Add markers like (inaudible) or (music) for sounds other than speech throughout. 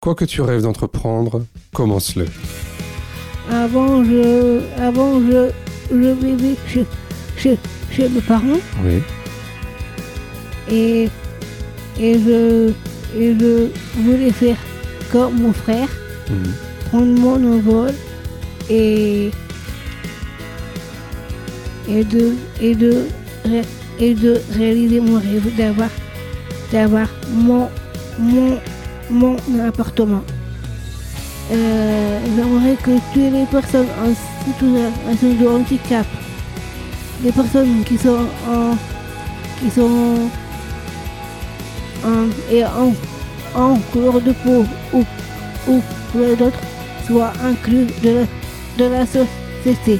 Quoi que tu rêves d'entreprendre, commence-le. Avant, je, avant, je, je vivais chez, chez, chez mes parents Oui. et, et, je, et je voulais faire comme mon frère, Mhm. prendre mon envol et, et, de, et, de, et de réaliser mon rêve d'avoir, d'avoir mon, mon, mon appartement. Euh, J'aimerais que toutes les personnes en situation de handicap, les personnes qui sont en, qui sont en, et en, en couleur de peau ou, ou d'autres soient inclus de la société.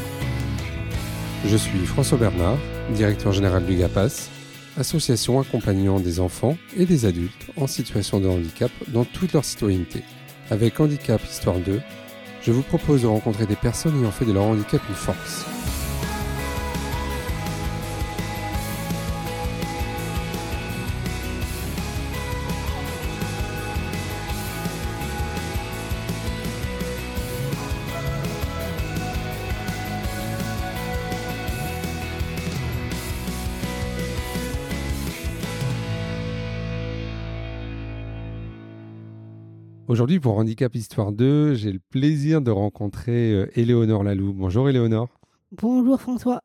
Je suis François Bernard, directeur général du GAPAS, association accompagnant des enfants et des adultes en situation de handicap dans toute leur citoyenneté. Avec Handicap Histoire 2, je vous propose de rencontrer des personnes ayant fait de leur handicap une force. Aujourd'hui, pour Handicap Histoire 2, j'ai le plaisir de rencontrer euh, Éléonore Lalou. Bonjour Éléonore. Bonjour François.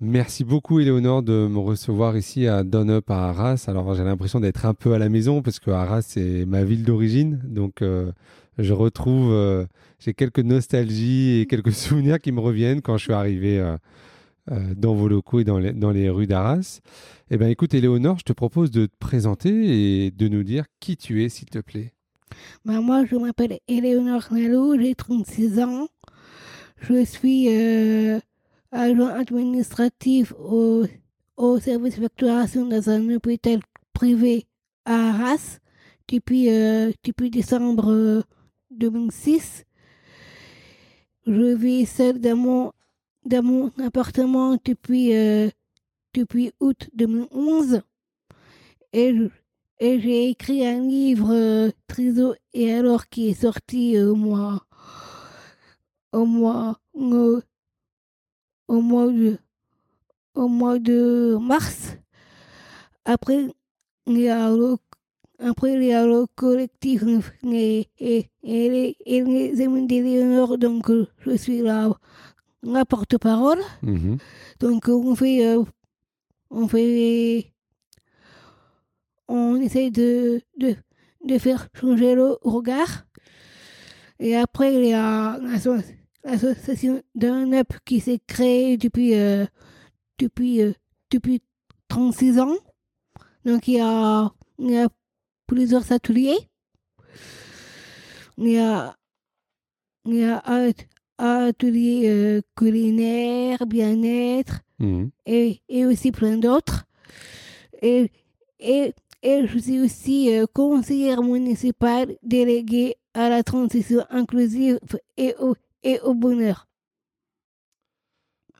Merci beaucoup Éléonore de me recevoir ici à Don Up à Arras. Alors j'ai l'impression d'être un peu à la maison parce que Arras c'est ma ville d'origine. Donc euh, je retrouve, euh, j'ai quelques nostalgies et quelques (laughs) souvenirs qui me reviennent quand je suis arrivé euh, dans vos locaux et dans les, dans les rues d'Arras. Eh bien écoute Éléonore, je te propose de te présenter et de nous dire qui tu es s'il te plaît. Ben, moi, je m'appelle Éléonore Nalou, j'ai 36 ans. Je suis euh, agent administratif au, au service facturation dans un hôpital privé à Arras depuis, euh, depuis décembre euh, 2006. Je vis seule dans mon, dans mon appartement depuis, euh, depuis août 2011. Et je- et j'ai écrit un livre, euh, Triso et alors, qui est sorti euh, au mois, au mois, au, au mois de, au mois de mars. Après, il y a le, après, il y a le collectif et, et, et les, et les amis d'Éléonore, donc euh, je suis la, la porte-parole. Mhm. Donc euh, on fait, euh, on fait, on essaie de, de, de faire changer le regard. Et après, il y a l'asso- l'association d'un up qui s'est créée depuis, euh, depuis, euh, depuis 36 ans. Donc il y a, il y a plusieurs ateliers. Il y a, il y a at- ateliers euh, culinaires, bien-être, Mhm. et, et aussi plein d'autres. Et, et, et je suis aussi euh, conseillère municipale déléguée à la transition inclusive et au, et au bonheur.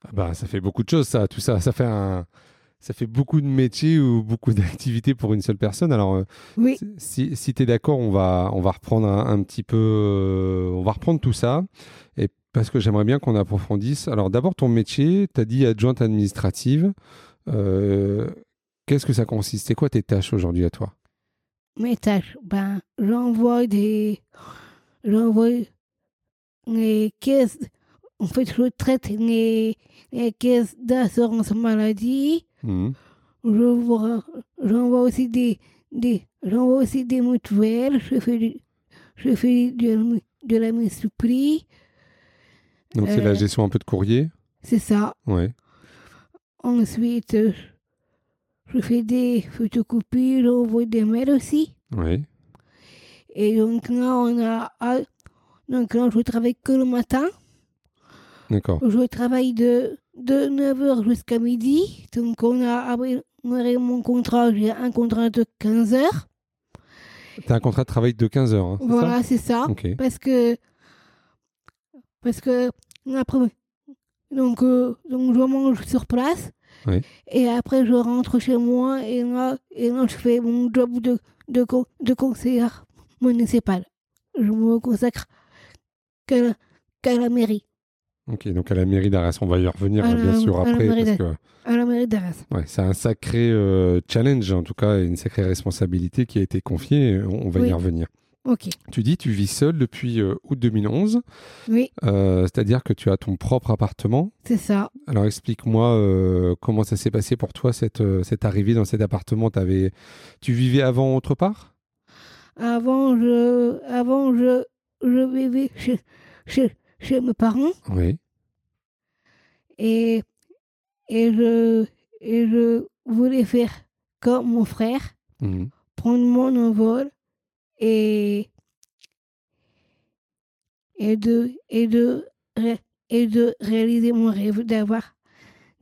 Ah Bah, ça fait beaucoup de choses, ça, tout ça. Ça fait un, ça fait beaucoup de métiers ou beaucoup (laughs) d'activités pour une seule personne. Alors, euh, Oui, si, si tu es d'accord, on va, on va reprendre un, un petit peu, euh, on va reprendre tout ça. Et parce que j'aimerais bien qu'on approfondisse. Alors, d'abord, ton métier, tu as dit adjointe administrative. Euh, Qu'est-ce que ça consiste? C'est quoi tes tâches aujourd'hui à toi? Mes tâches, ben, j'envoie des. J'envoie les caisses. En fait, je traite les, les caisses d'assurance maladie. Je vois- J'envoie aussi des, des, j'envoie aussi des mutuelles. Je fais, du, je fais de, de la mise. Donc, c'est la Euh. gestion un peu de courrier? C'est ça. Ouais. Ensuite, je fais des photocopies, j'envoie des mails aussi. Ouais. Et donc là, on a. Donc là, je travaille que le matin. D'accord. Je travaille de, de 9h jusqu'à midi. Donc on a. Mon contrat, j'ai un contrat de 15 heures. Tu as un contrat de travail de 15 heures. hein, Voilà, c'est ça. Parce que. Parce que. Après. Donc, euh, donc je mange sur place. Oui. Et après, je rentre chez moi et là, et là je fais mon job de, de, de conseillère municipale. je me consacre qu'à la, mairie, Ok, donc à la mairie d'Arras, on va y revenir À bien sûr à la après, mairie que à la mairie d'Arras. ouais, c'est un sacré euh, challenge, en tout cas, et une sacrée responsabilité qui a été confiée. On on va y revenir. Ok, Tu dis, tu vis seul depuis euh, août 2011, oui, euh, c'est-à-dire que tu as ton propre appartement. c'est ça. Alors explique-moi euh, comment ça s'est passé pour toi cette, cette arrivée dans cet appartement? T'avais- Tu vivais avant autre part? Avant, je, avant, je, je vivais chez, chez, chez mes parents Oui. et, et je, et je voulais faire comme mon frère, Mhm. prendre mon envol et, et de, et de, et de réaliser mon rêve d'avoir,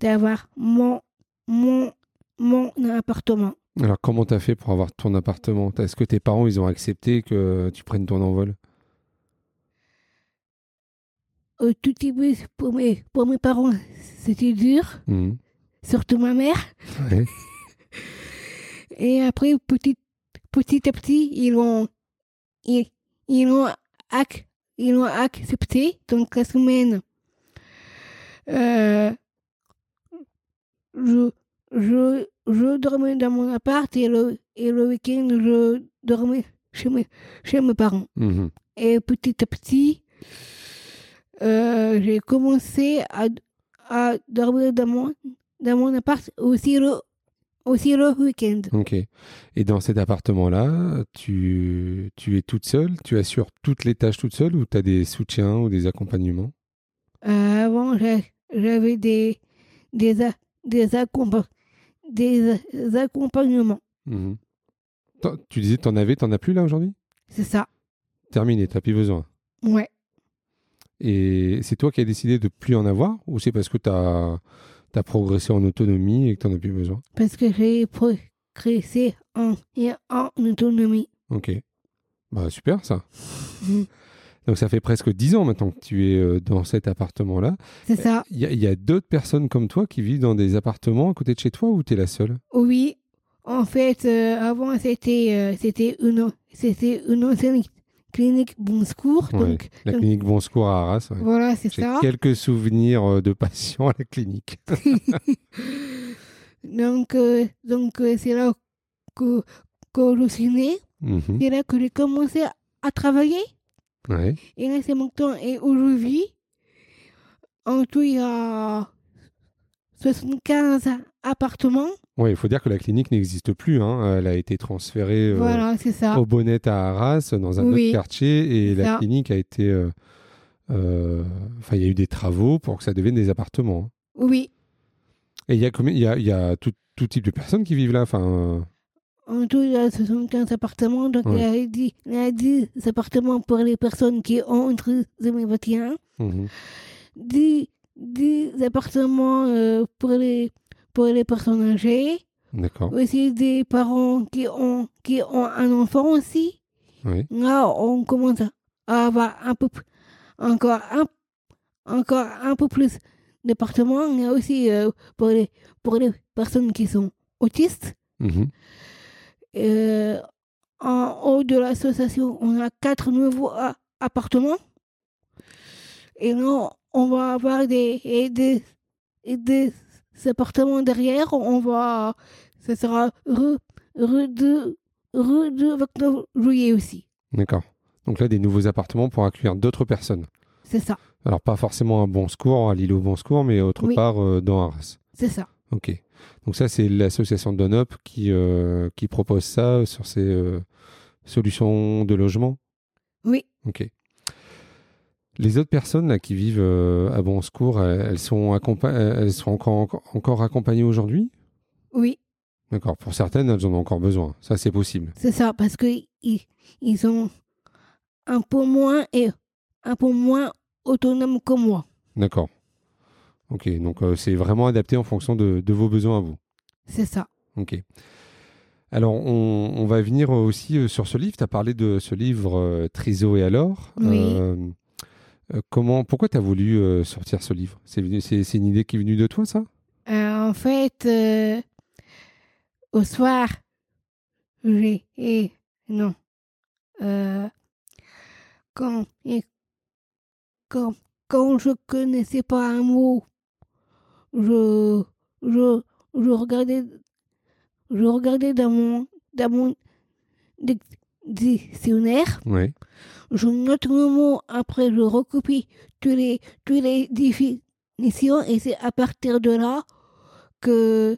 d'avoir mon, mon, mon appartement. Alors comment t'as fait pour avoir ton appartement? Est-ce que tes parents ils ont accepté que tu prennes ton envol? Au tout début, pour mes, pour mes parents, c'était dur, Mhm. surtout ma mère. Ouais. (laughs) Et après, petit, petit à petit, ils ont, ils, ils ont, ac- ils ont accepté. Donc, la semaine, euh, je, je, je dormais dans mon appart et le, et le week-end, je dormais chez mes, chez mes parents. Mhm. Et petit à petit, euh, j'ai commencé à, à dormir dans mon, dans mon appart aussi le, aussi le week-end. Ok. Et dans cet appartement-là, tu, tu es toute seule? Tu assures toutes les tâches toute seule ou tu as des soutiens ou des accompagnements? Euh, avant, j'avais des, des, des, accompagnements. T'en- Tu disais que tu en avais, tu n'en as plus là aujourd'hui? C'est ça. Terminé, tu plus besoin. Ouais. Et c'est toi qui as décidé de plus en avoir ou c'est parce que tu as, progressé en autonomie et que tu n'en as plus besoin Parce que j'ai progressé en, et en autonomie. Ok. Bah super ça. Mhm. Donc ça fait presque 10 ans maintenant que tu es euh, dans cet appartement-là. C'est ça. Il y a, d'autres personnes comme toi qui vivent dans des appartements à côté de chez toi ou tu es la seule? Oui. En fait, euh, avant, c'était euh, c'était une, une ancienne clinique Bon Secours. Ouais, Donc, La donc, clinique Bon Secours à Arras. ouais. voilà, c'est ça. quelques souvenirs euh, de patients à la clinique. (laughs) Donc, euh, donc euh, c'est là que, que je suis. Mhm. C'est là que j'ai commencé à, à travailler. Ouais. Et là, c'est mon temps. Et aujourd'hui, en tout, il y a 75 appartements. Il faut dire que la clinique n'existe plus. hein. Elle a été transférée euh, voilà, au Bonnet à Arras, dans un Oui. autre quartier, et la ça. clinique a été. euh, euh, Enfin, il y a eu des travaux pour que ça devienne des appartements. hein. Oui. Et il y a y a, y a tout, tout type de personnes qui vivent là. Enfin, En tout, il y a 75 appartements. Donc, il, y a 10, il y a 10 appartements pour les personnes qui ont entre 2021. mhm. 10, 10 appartements euh, pour, les, pour les personnes âgées. D'accord. Aussi des parents qui ont, qui ont un enfant aussi. Oui. Là, on commence à avoir un peu, encore un, encore un peu plus d'appartements. Il y a aussi euh, pour, les, pour les personnes qui sont autistes. Mhm. Euh, en haut de l'association, on a quatre nouveaux a- appartements. Et là, on va avoir des, des, des appartements derrière. On va, ce sera rue, rue de, rue de 29 juillet aussi. D'accord. Donc là, des nouveaux appartements pour accueillir d'autres personnes. C'est ça, Alors, pas forcément à Bon Secours, à l'île au Bon Secours, mais autre Oui. part euh, dans Arras. c'est ça. Ok. Donc ça, c'est l'association Donup qui, euh, qui propose ça sur ses euh, solutions de logement? Oui, Ok. Les autres personnes là, qui vivent euh, à Bon Secours, elles, sont, elles sont encore, encore accompagnées aujourd'hui? Oui, D'accord. Pour certaines, elles en ont encore besoin. Ça, c'est possible. c'est ça, parce que ils, sont un peu moins et un peu moins autonomes que moi. D'accord. Ok. Donc, euh, c'est vraiment adapté en fonction de, de vos besoins à vous. C'est ça. Ok. Alors, on, on va venir aussi euh, sur ce livre. Tu as parlé de ce livre euh, Triso et alors. Oui. Euh, comment, pourquoi tu as voulu euh, sortir ce livre? C'est une idée qui est venue de toi, ça? Euh, en fait, euh, au soir, j'ai. et- non. Euh, quand, et quand, quand je connaissais pas un mot, je, je, je regardais, je regardais dans mon, dans mon dic- dictionnaire, Oui. Je note le mot, après je recopie tous les, toutes les définitions et c'est à partir de là que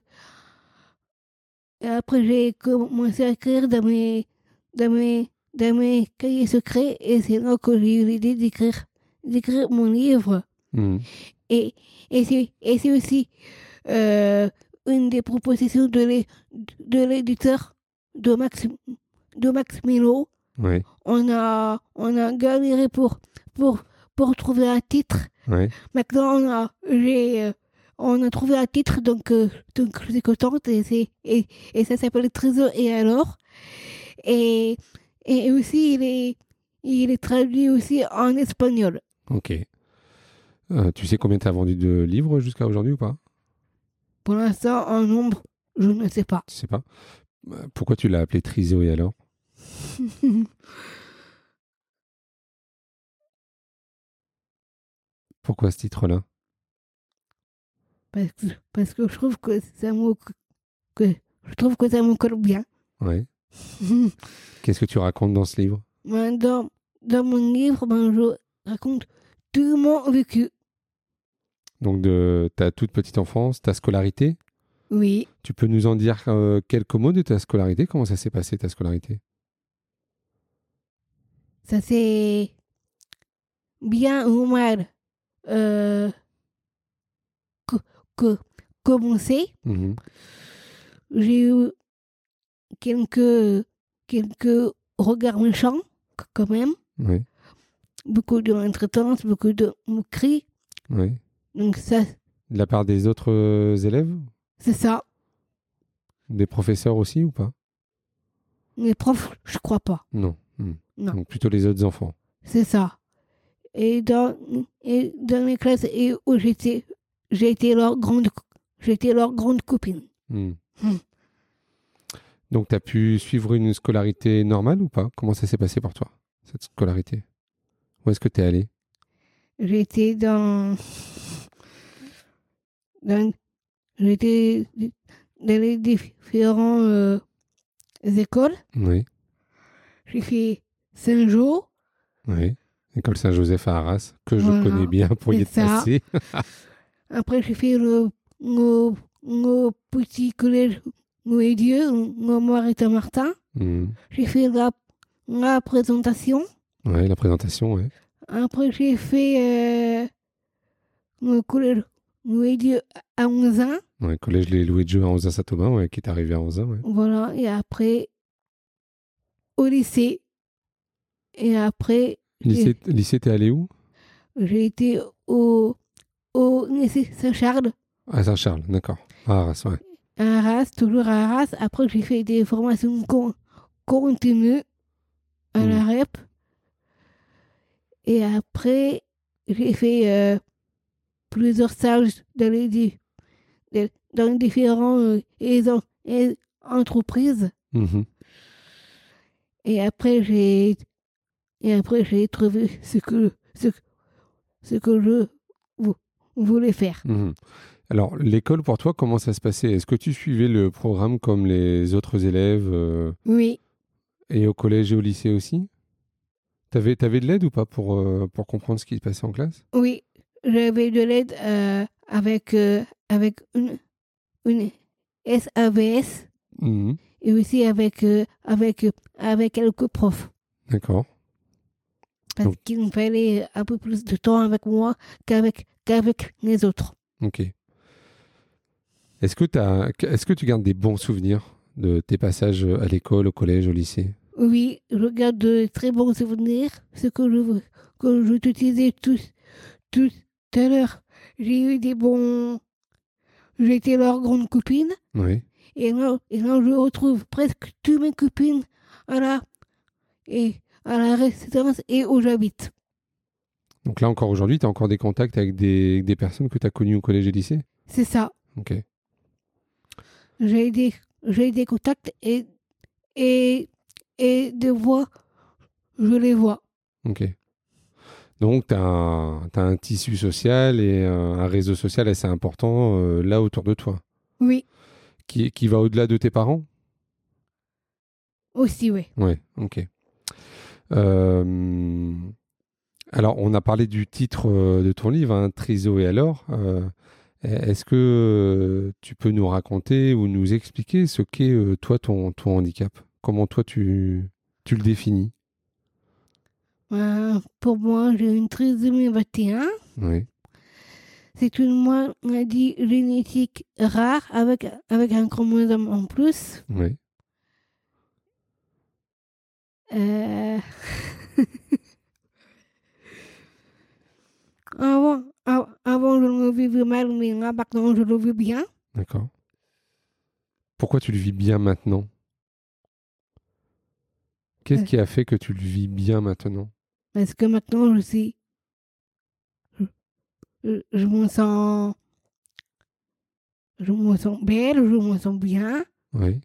et après j'ai commencé à écrire dans mes, dans mes, dans mes cahiers secrets et c'est là que j'ai eu l'idée d'écrire, d'écrire mon livre. Mhm. Et, et c'est et c'est aussi euh, une des propositions de l'éditeur de Max, de Max Milo. Oui. On a, on a galéré pour, pour, pour trouver un titre. Oui. Maintenant, on a, j'ai, euh, on a trouvé un titre, donc, euh, donc je suis contente. Et, c'est, et, et ça s'appelle Trésor et alors. Et, et aussi, il est, il est traduit aussi en espagnol. Ok. Euh, tu sais combien tu as vendu de livres jusqu'à aujourd'hui ou pas? Pour l'instant, en nombre, je ne sais pas. Tu sais pas. Euh, Pourquoi tu l'as appelé Triso et alors? (laughs) Pourquoi ce titre-là? Parce, que, parce que je trouve que ça me, que, je trouve que ça me colle bien. Ouais. (laughs) Qu'est-ce que tu racontes dans ce livre? Ben, dans, dans mon livre, ben, je raconte tout mon vécu. Donc de ta toute petite enfance, ta scolarité? Oui. Tu peux nous en dire euh, quelques mots de ta scolarité? Comment ça s'est passé ta scolarité? Ça s'est bien ou mal euh, co- commencé. Mhm. J'ai eu quelques, quelques regards méchants, quand même. Oui. Beaucoup de maltraitance, beaucoup de moqueries. Oui. Donc, ça, De la part des autres euh, élèves c'est ça. Des professeurs aussi ou pas? Les profs, je crois pas. Non. Non. Donc plutôt les autres enfants. C'est ça. Et dans, et dans les classes et où j'étais, j'étais leur grande, j'étais leur grande copine. Mhm. Hmm. Donc tu as pu suivre une scolarité normale ou pas? Comment ça s'est passé pour toi, cette scolarité? Où est-ce que tu es allé J'étais dans, dans j'étais dans les différents euh, écoles. Oui. J'ai fait Saint-Jean. Oui. École Saint-Joseph à Arras, que je Voilà, connais bien pour y être passé. (laughs) Après, j'ai fait le, le, le petit collège Louis Dieu, le Marita Martin. Mhm. J'ai fait la, la présentation. Ouais, la présentation, ouais. Après, j'ai fait euh, le collège Louis Dieu à 11 ans. Ouais, collège Les Louis de Jeu à 11 à Saint-Aubin, ouais, qui est arrivé à 11 ans, ouais. Voilà. Et après, au lycée. Et après, Lycée, lycée t'es allé où? J'ai été au, au lycée Saint-Charles, À Saint-Charles, d'accord. À Arras, ouais. à Arras, toujours à Arras. Après, j'ai fait des formations con- continues à la REP. Et après, j'ai fait euh, plusieurs stages dans les, dans différentes euh, entreprises. Mhm. Et après, j'ai et après j'ai trouvé ce que ce, ce que je vou- voulais faire. Mhm. Alors, l'école pour toi, comment ça se passait? Est-ce que tu suivais le programme comme les autres élèves euh, Oui, et au collège et au lycée aussi? T'avais avais de l'aide ou pas pour, euh, pour comprendre ce qui se passait en classe? Oui, j'avais de l'aide euh, avec avec une une SAVS Mhm. et aussi avec avec avec quelques profs D'accord. Parce qu'il me fallait un peu plus de temps avec moi qu'avec qu'avec les autres. Ok. Est-ce que, t'as- est-ce que tu gardes des bons souvenirs de tes passages à l'école, au collège, au lycée? Oui, je garde de très bons souvenirs. Ce que je, que je te disais tout, tout à l'heure. J'ai eu des bons. J'étais leur grande copine. Oui. Et là, et là, je retrouve presque toutes mes copines à la, et à la résidence et où j'habite. Donc là, encore aujourd'hui, tu as encore des contacts avec des, des personnes que tu as connues au collège et lycée? C'est ça. Ok. J'ai des, j'ai des contacts et, et, et des voix, je les vois. Ok. Donc, tu as, un tissu social et un réseau social assez important euh, là autour de toi. Oui, Qui, qui va au-delà de tes parents? Aussi, oui. Ouais, ok. Euh, alors, on a parlé du titre euh, de ton livre, hein, Triso et alors. Euh, Est-ce que tu peux nous raconter ou nous expliquer ce qu'est toi ton, ton handicap? Comment toi tu, tu le définis? Euh, pour moi, j'ai une trisomie 21. Oui, C'est une maladie génétique rare avec, avec un chromosome en plus. oui. Euh, (laughs) avant, av- avant, je le vivais mal, mais là, maintenant, je le vis bien. D'accord. Pourquoi tu le vis bien maintenant? Qu'est-ce Euh. qui a fait que tu le vis bien maintenant? Parce que maintenant, je je- je me sens. Je me sens belle, je me sens bien. Oui.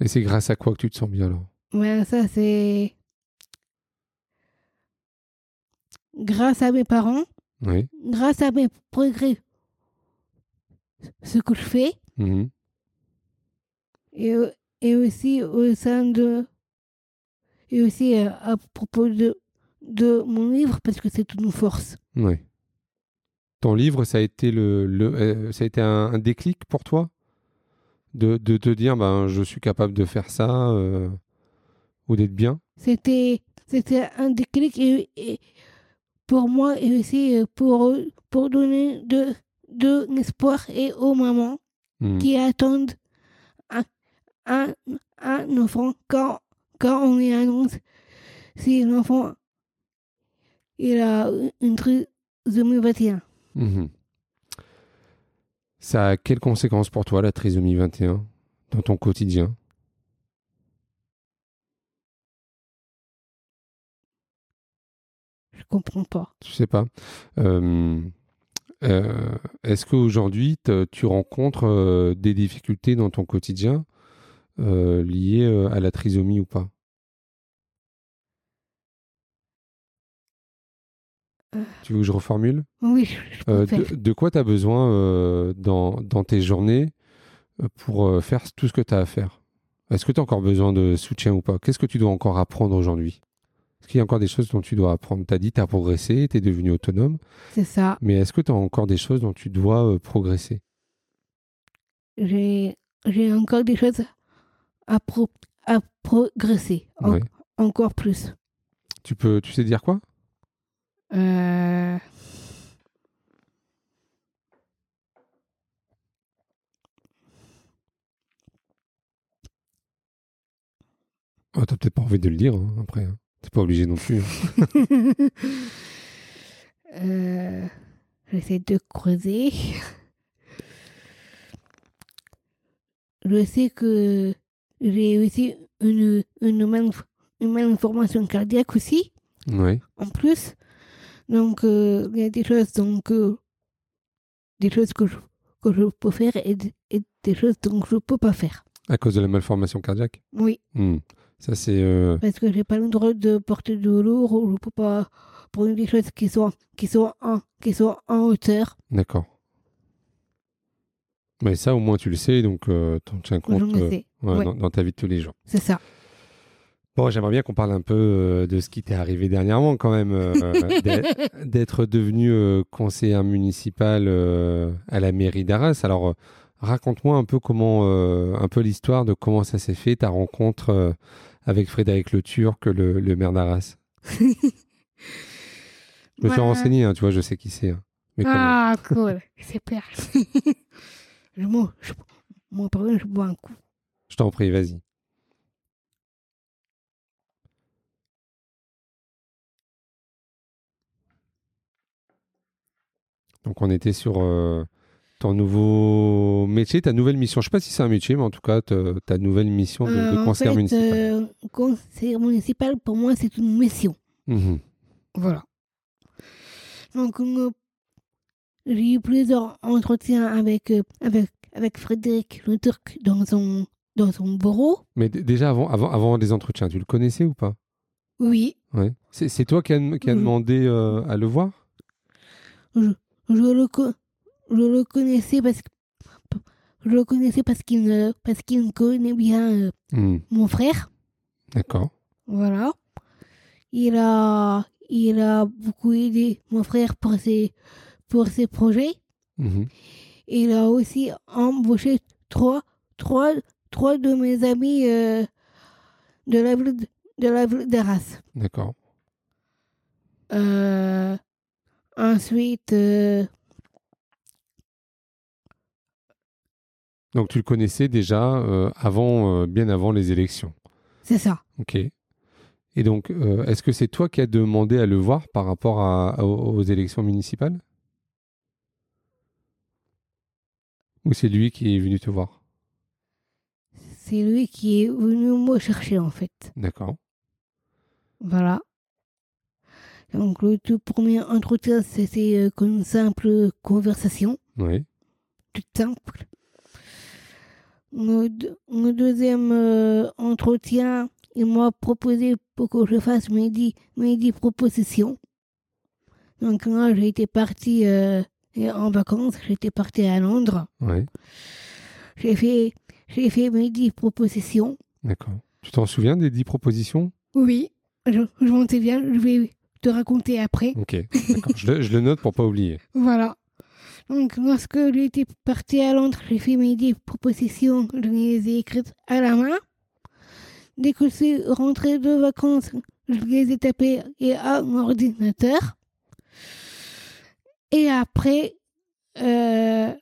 Et c'est grâce à quoi que tu te sens bien alors? Ouais, ça, c'est. Grâce à mes parents, Oui. grâce à mes progrès, ce que je fais, Mhm. et, et aussi au sein de. Et aussi euh, à propos de, de mon livre, parce que c'est une force. Oui. Ton livre, ça a été, le, le- euh, ça a été un, un déclic pour toi? De, de te dire, ben, je suis capable de faire ça euh, ou d'être bien C'était, c'était un déclic et, et pour moi et aussi euh, pour, pour donner de, de l'espoir et aux mamans Mhm. qui attendent un, un, un enfant quand, quand on lui annonce si l'enfant il a une trisomie 21. Mhm. Ça a quelles conséquences pour toi, la trisomie 21, dans ton quotidien? Je comprends pas. Je sais pas. Euh, euh, Est-ce qu'aujourd'hui, tu rencontres euh, des difficultés dans ton quotidien euh, liées à la trisomie ou pas? Tu veux que je reformule? Oui, je, Euh, de, de quoi tu as besoin euh, dans, dans tes journées euh, pour euh, faire tout ce que tu as à faire? Est-ce que tu as encore besoin de soutien ou pas? Qu'est-ce que tu dois encore apprendre aujourd'hui? Est-ce qu'il y a encore des choses dont tu dois apprendre? Tu as dit tu as progressé, tu es devenu autonome, C'est ça. mais est-ce que tu as encore des choses dont tu dois progresser? J'ai, j'ai encore des choses à, pro- à progresser. En- Ouais. Encore plus. tu, peux, tu sais dire quoi? Euh, oh, Tu peut-être pas envie de le dire hein, après. Hein. Tu pas obligé non plus. hein. (laughs) euh, J'essaie de creuser. Je sais que j'ai aussi une, une, malf- une malformation cardiaque aussi, Ouais. en plus. Donc, euh, il y a des choses, donc, euh, des choses que je, que je peux faire et, et des choses dont je ne peux pas faire. À cause de la malformation cardiaque? Oui, Hmm. Ça, c'est. euh, parce que j'ai pas le droit de porter de lourd ou je peux pas prendre des choses qui sont, qui sont, en, qui sont en hauteur. D'accord. Mais ça, au moins, tu le sais, donc euh, t'en tiens compte le euh, sais. ouais, Ouais. dans, dans ta vie de tous les jours. C'est ça. Bon, j'aimerais bien qu'on parle un peu euh, de ce qui t'est arrivé dernièrement, quand même, euh, (laughs) d'être- devenu euh, conseiller municipal euh, à la mairie d'Arras. Alors, raconte-moi un peu comment, un peu l'histoire de comment ça s'est fait, ta rencontre avec Frédéric Le Turc, le, le maire d'Arras. Je me suis renseigné, hein, tu vois, je sais qui c'est. hein. Ah, cool. Super. (laughs) je m'en, je, moi, par exemple, je bois un coup. Je t'en prie, vas-y. Donc on était sur euh, ton nouveau métier, ta nouvelle mission. Je sais pas si c'est un métier, mais en tout cas te- ta nouvelle mission de, de Euh, en conseiller fait, municipal. euh, conseiller municipal, pour moi, c'est une mission. Mhm. Voilà. Donc, j'ai eu plusieurs entretiens avec, avec, avec Frédéric Le Turc dans son, dans son bureau. Mais déjà avant, avant, avant les entretiens, tu le connaissais ou pas? Oui, Ouais. C'est toi qui as qui a demandé euh, à le voir? Je le, co- je le connaissais parce que je le connaissais parce qu'il parce qu'il connaît bien euh, Hmm, mon frère. D'accord. Voilà. Il a, il a beaucoup aidé mon frère pour ses, pour ses projets. Mhm. Il a aussi embauché trois, trois, trois de mes amis euh, de la ville de, de la d'Arras. D'accord. Euh, ensuite, euh, Donc tu le connaissais déjà euh, avant, euh, bien avant les élections. c'est ça. Ok. Et donc, est-ce que c'est toi qui as demandé à le voir par rapport à- aux élections municipales? Ou c'est lui qui est venu te voir? C'est lui qui est venu me chercher en fait. D'accord. Voilà. Donc le tout premier entretien, c'était euh, comme une simple conversation, Oui. toute simple. Le, deux- le deuxième euh, entretien, il m'a proposé pour que je fasse mes dix, mes dix propositions. Donc là, j'étais partie euh, en vacances, j'étais partie à Londres. Oui. J'ai fait, j'ai fait mes dix propositions. D'accord. Tu t'en souviens des dix propositions? Oui, je, je m'en souviens, je vais te raconter après. Ok. Je, le, je le note pour pas oublier. (laughs) Voilà. Donc, lorsque j'étais partie à Londres, j'ai fait mes dix propositions, je les ai écrites à la main. Dès que je suis rentrée de vacances, je les ai tapées et à mon ordinateur. Et après, euh,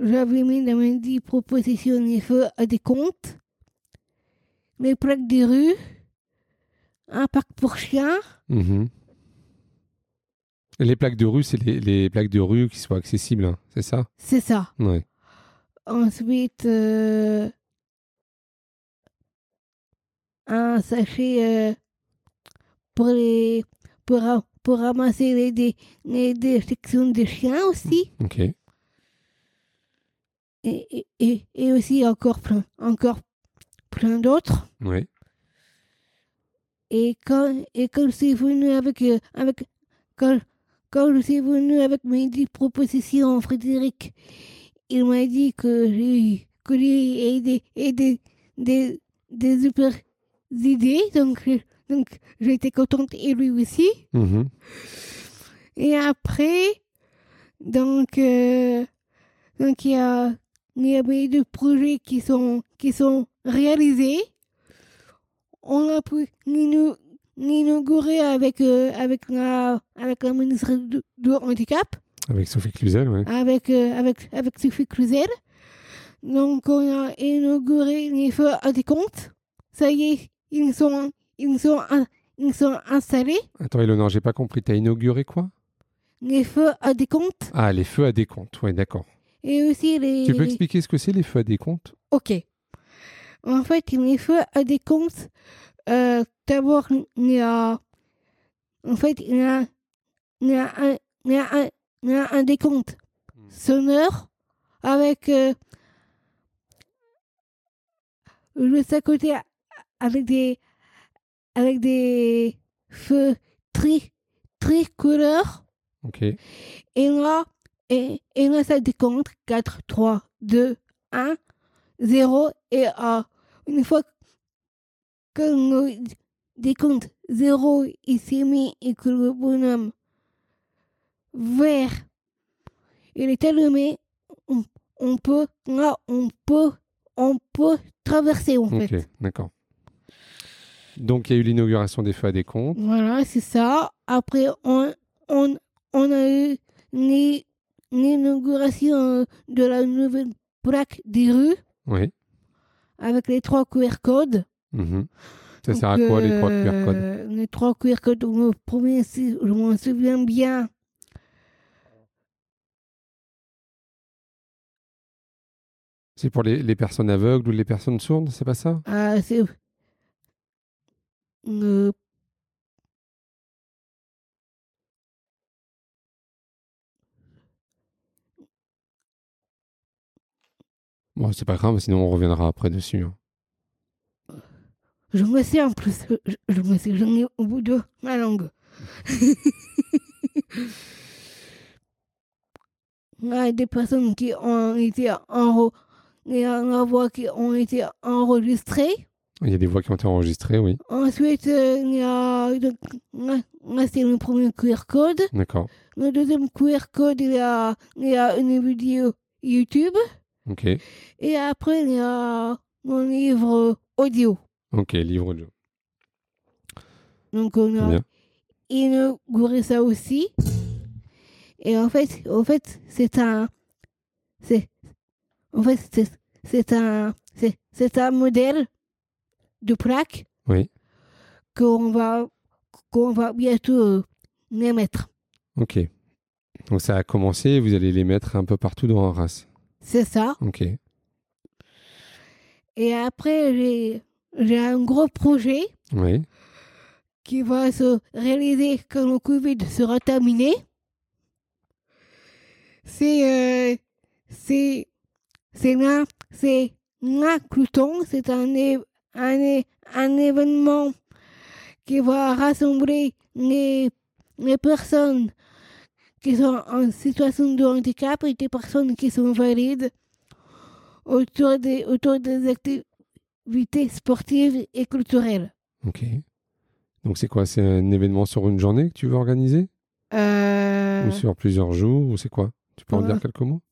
j'avais mis dans mes dix propositions les feux à des comptes, les plaques des rues, un parc pour chiens, Mhm. Les plaques de rue, c'est les, les plaques de rue qui soient accessibles, hein, c'est ça? C'est ça. Ouais. Ensuite, euh, un sachet euh, pour, les, pour, ra- pour ramasser les, dé- les déjections des chiens aussi. Ok. Et, et, et, et aussi encore plein, encore plein d'autres. Oui. Et quand, et quand je suis venu avec, euh, avec quand, quand je suis venu avec mes dix propositions, Frédéric, il m'a dit que j'ai que j'ai aidé, aidé des, des super idées, donc, donc j'étais contente et lui aussi. Mhm. Et après, donc, euh, donc il y a, il y a mes deux projets qui sont, qui sont réalisés. On a pu l'inau- l'inaugurer avec, euh, avec, la, avec la ministre du, du handicap, Avec Sophie Cluzel, ouais. avec, euh, avec, avec Sophie Cluzel. Donc, on a inauguré les feux à des comptes. Ça y est, ils sont, ils sont, ils sont installés. Attends, Eleonore, j'ai pas compris. T'as inauguré quoi? Les feux à des comptes. Ah, les feux à décompte. Ouais, d'accord. Et aussi les. Tu peux expliquer ce que c'est les feux à décompte Ok. En fait, les feux à des comptes, euh, d'abord, il y a. En fait, il y a, il y a, un, il y a, un, il y a un décompte sonore avec. Euh, juste à côté, avec des. Avec des feux tri, tricolores. Ok. Et là, et, et là, ça décompte 4, 3, 2, 1, 0. Et euh, une fois que le décompte 0 il s'est mis et que le bonhomme vert il est allumé, on, on peut, là, on peut, on peut traverser en Ok, fait. d'accord. Donc, il y a eu l'inauguration des feux à décompte. Voilà, c'est ça. Après, on, on, on a eu l'i- l'inauguration de la nouvelle plaque des rues Oui. Avec les trois QR codes. Mhm. Ça Donc, sert à quoi, les trois QR euh, codes? Les trois QR codes, le premier, si je m'en souviens bien, C'est pour les, les personnes aveugles ou les personnes sourdes, c'est pas ça? Euh, c'est le Bon, c'est pas grave, sinon on reviendra après dessus. hein. je me sais en plus, je, je me sais, j'en ai au bout de ma langue. (laughs) Il y a des personnes qui ont été enregistrées, il y a la voix qui ont été enregistrées. Il y a des voix qui ont été enregistrées, oui. Ensuite, euh, il y a, là, c'est le premier QR code. D'accord. Le deuxième QR code, il y a, il y a une vidéo YouTube. Ok. Et après, il y a mon livre audio. Ok, livre audio. Donc, on a bien. inauguré ça aussi. Et en fait, en fait, c'est un, c'est, en fait, c'est, c'est un, c'est, c'est un modèle de plaque Oui. qu'on va, qu'on va bientôt euh, émettre. Ok. Donc ça a commencé, vous allez les mettre un peu partout dans Arras. C'est ça. Ok. Et après, j'ai, un gros projet Oui. qui va se réaliser quand le Covid sera terminé. C'est euh, c'est c'est là c'est là Clouton, c'est un, événement qui va rassembler les, les personnes qui sont en situation de handicap et des personnes qui sont valides autour des, autour des activités sportives et culturelles. Ok. Donc c'est quoi? C'est un événement sur une journée que tu veux organiser? Euh, Ou sur plusieurs jours? Ou c'est quoi? Tu peux en dire quelques mots?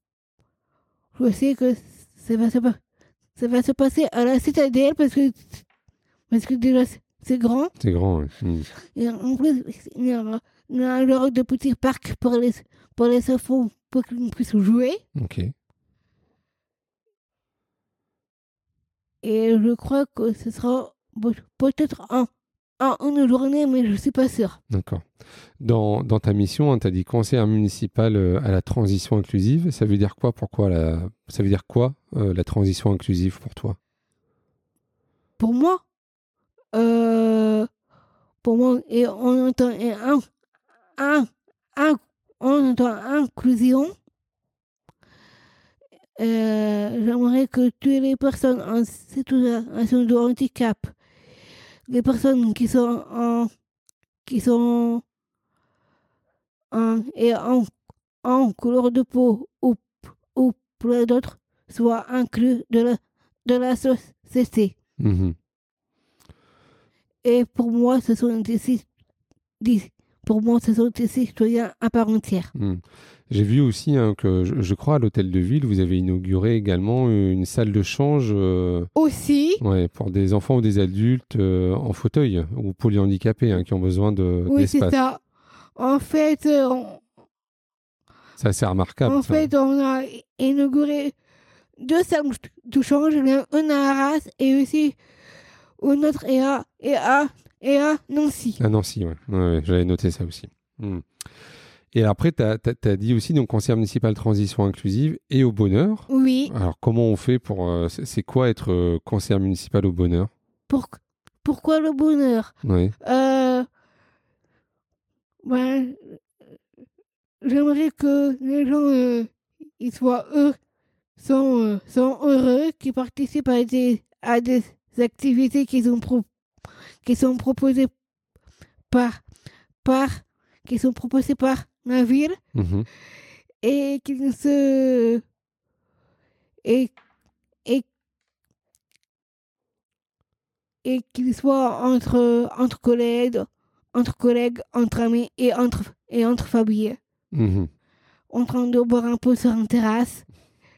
Je sais que ça va se, ça va se passer à la citadelle parce que, parce que déjà c'est- grand. C'est grand. Hmm. Et en plus, il y a, il y a un genre de petit parc pour les, pour les enfants pour qu'ils puissent jouer. Ok. Et je crois que ce sera peut- peut-être en, en une journée, mais je suis pas sûre. D'accord. Dans, dans ta mission, tu as dit conseiller municipal euh, à la transition inclusive. Ça veut dire quoi? Pourquoi la... Ça veut dire quoi euh, la transition inclusive pour toi? Pour moi, euh, pour moi, et on entend un, un, un, on entend inclusion. Euh, J'aimerais que toutes les personnes en situation de handicap, les personnes qui sont en, qui sont en, et en, en couleur de peau ou, ou plein d'autres soient inclus de la, de la société. Mhm. Et pour moi, ce sont des, ci- des- pour moi, ce sont des citoyens à part entière. Hmm. J'ai vu aussi hein, que, je, je crois, à l'hôtel de ville, vous avez inauguré également une salle de change euh, Aussi, ouais, pour des enfants ou des adultes euh, en fauteuil ou polyhandicapés hein, qui ont besoin de- oui, c'est ça. En fait, euh, on, C'est assez remarquable. en ça. fait, on a inauguré deux salles de change, une à Arras et aussi et à, et à, et à Nancy. À Nancy, ouais. Ouais, j'avais noté ça aussi. Hmm. Et après, tu as, dit aussi donc conseiller municipal transition inclusive et au bonheur. Oui, Alors, comment on fait pour. euh, c'est quoi être euh, conseiller municipal au bonheur? Pour, pourquoi le bonheur? Euh, ben, j'aimerais que les gens ils soient eux, sont, sont heureux, qui participent à des, à des activités qui sont, pro- qui sont proposées par, par, qui sont proposées par la ville Mhm. et qu'ils se et et et qu'ils soient entre entre collègues entre collègues entre amis et entre et entre familles Mhm. en train de boire un peu sur une terrasse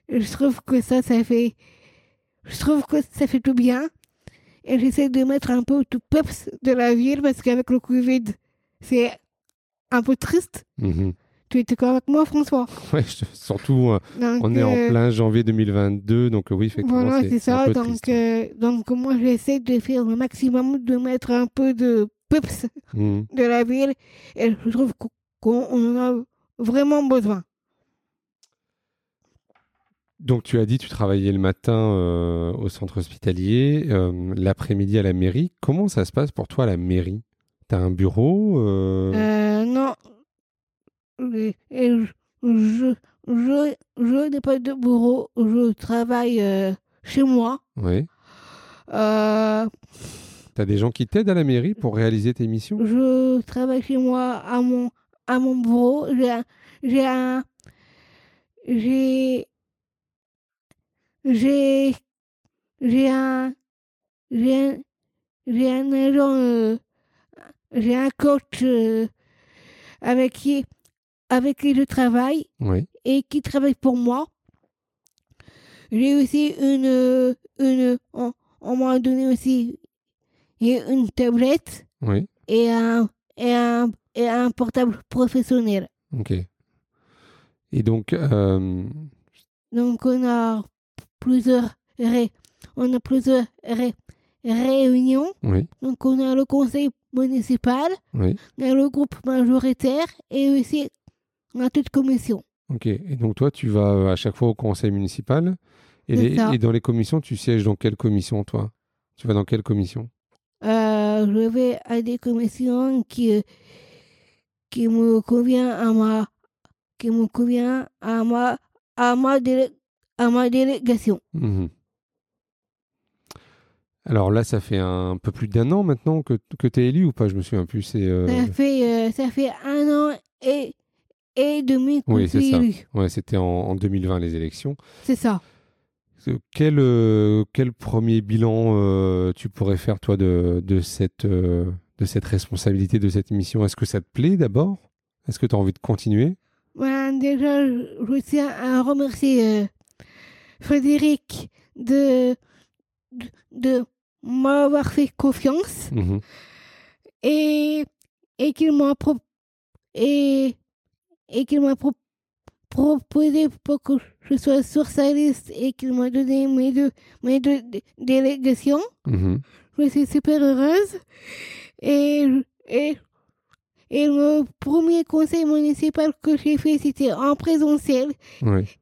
je trouve que ça ça fait je trouve que ça fait tout bien et j'essaie de mettre un peu tout peps de la ville parce qu'avec le Covid c'est un peu triste Mhm. tu es d'accord avec moi François (laughs) je- surtout, euh, Donc, on est en euh, plein janvier 2022, donc euh, oui, effectivement, Voilà, c'est c'est un ça. peu Donc, euh, donc, moi, j'essaie de faire le maximum, de mettre un peu de peps Mhm. de la ville. Et je trouve qu'o- qu'on en a vraiment besoin. Donc, tu as dit tu travaillais le matin euh, au centre hospitalier, euh, l'après-midi à la mairie. Comment ça se passe pour toi à la mairie? Tu as un bureau euh, non. Et je, je, je, je n'ai pas de bureau. Je travaille chez moi. Ouais. Euh, Tu as des gens qui t'aident à la mairie pour réaliser tes missions? Je travaille chez moi à mon, à mon bureau. J'ai un. J'ai. J'ai. J'ai. Un. J'ai un. Agent. euh, j'ai un coach euh, avec qui. Avec qui je travaille Oui. et qui travaille pour moi. J'ai aussi une. euh, une on on m'a donné aussi une tablette Oui. et un, et un, et un portable professionnel. Ok. Et donc, euh, Donc on a plusieurs, ré- on a plusieurs ré- réunions. oui, Donc on a le conseil municipal, oui. on a le groupe majoritaire et aussi on a toute commission. Ok. Et donc, toi, tu vas euh, à chaque fois au conseil municipal. Et, les- dans les commissions, tu sièges dans quelle commission, toi? Tu vas dans quelle commission? Euh, je vais à des commissions qui, euh, qui me convient à ma, qui me convient à ma, à ma, à ma délégation. Mhm. Alors là, ça fait un peu plus d'un an maintenant que, que tu es élu ou pas Je me souviens plus. C'est euh, Ça fait, euh, ça fait un an et, et demi que Oui, c'est élu. ouais, c'était en, en 2020 les élections. C'est ça. Euh, Quel, euh, quel premier bilan tu pourrais faire, toi, de, de, cette, de cette responsabilité, de cette mission? Est-ce que ça te plaît d'abord? Est-ce que tu as envie de continuer? Ben, déjà, je, tiens à remercier Frédéric de, de, de m'avoir fait confiance Mhm. et, et qu'il m'a pro- et, et qu'il m'a pro- proposé pour que je sois sur sa liste et qu'il m'a donné mes deux, mes deux dé- délégations. Mhm. Je suis super heureuse. Et, et, et le premier conseil municipal que j'ai fait, c'était en présentiel.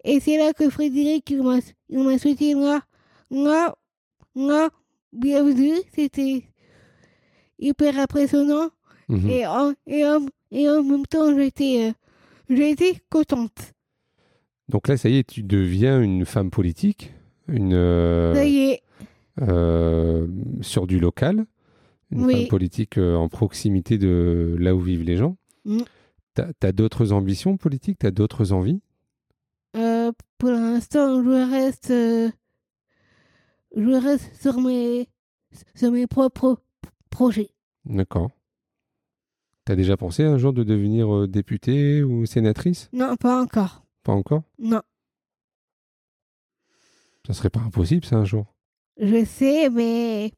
Et c'est là que Frédéric, il m'a, il m'a souhaité bienvenue. C'était hyper impressionnant. Mhm. Et, en, et, en, et en même temps, j'étais, euh, j'étais contente. Donc là, ça y est, tu deviens une femme politique, une, euh, Ça y est. euh, sur du local, une Oui. femme politique euh, en proximité de là où vivent les gens. Mm. T'as as, d'autres ambitions politiques? T'as d'autres envies? Euh, pour l'instant, je reste, euh, je reste sur mes, sur mes propres projets. D'accord. T'as déjà pensé un jour de devenir euh, députée ou sénatrice? Non, pas encore. Pas encore? Non, Ça serait pas impossible, ça, un jour je sais, mais